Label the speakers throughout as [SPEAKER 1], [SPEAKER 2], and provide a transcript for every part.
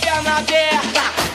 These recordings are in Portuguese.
[SPEAKER 1] perna aberta.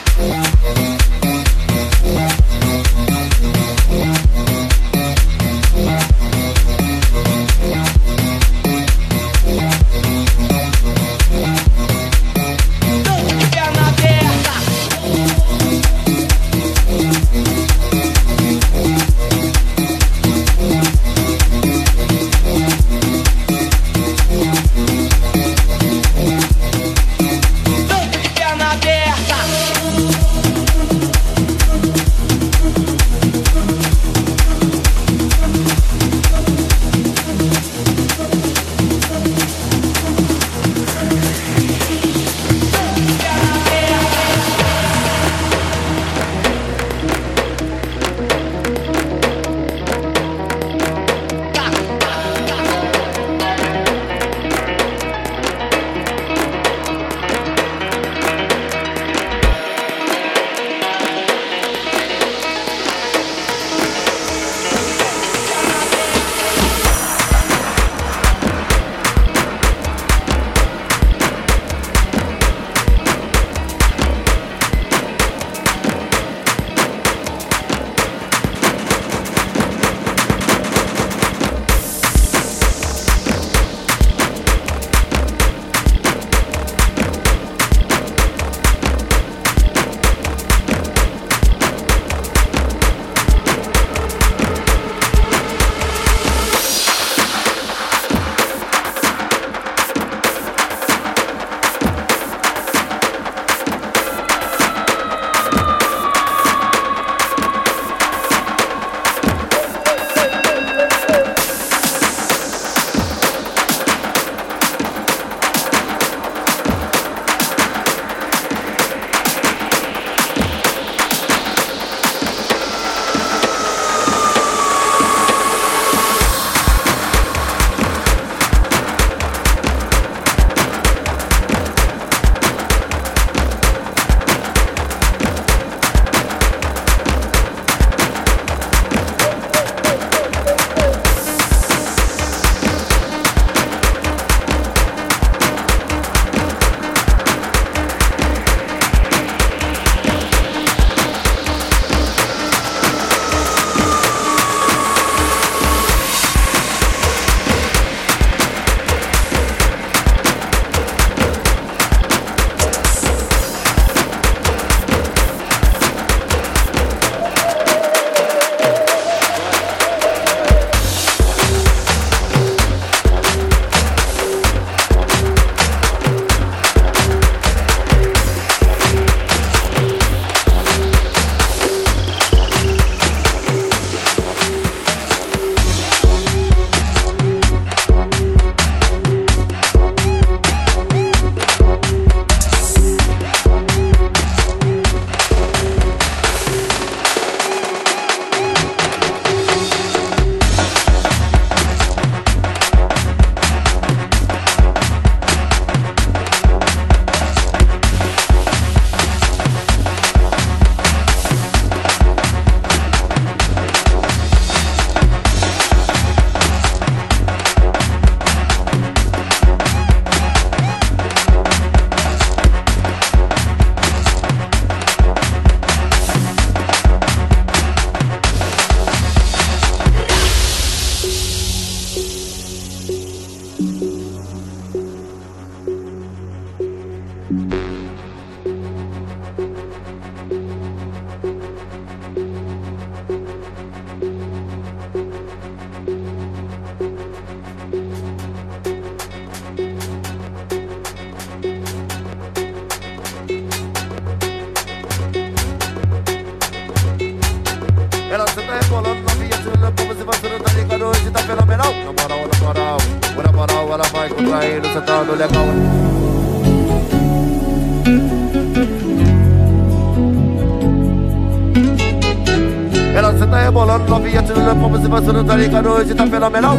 [SPEAKER 2] Fenomenal. Na ela senta rebolando, novinha tirando como se fosse no tá ligado, hoje tá fenomenal.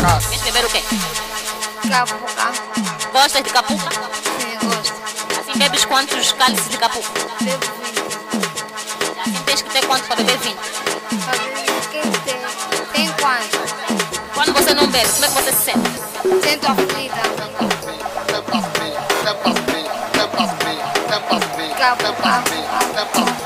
[SPEAKER 3] Cachaça. Eles beberam o quê?
[SPEAKER 4] Capuca.
[SPEAKER 3] Gostas de capuca?
[SPEAKER 4] Sim, gosto.
[SPEAKER 3] Assim bebes quantos cálices de capuca?
[SPEAKER 4] Bebo vinho.
[SPEAKER 3] Assim tens que ter quanto para beber vinho?
[SPEAKER 4] Para beber tem. Tem quanto?
[SPEAKER 3] Quando você não bebe, como é que você se sente?
[SPEAKER 4] Sinto capuca, Capuca.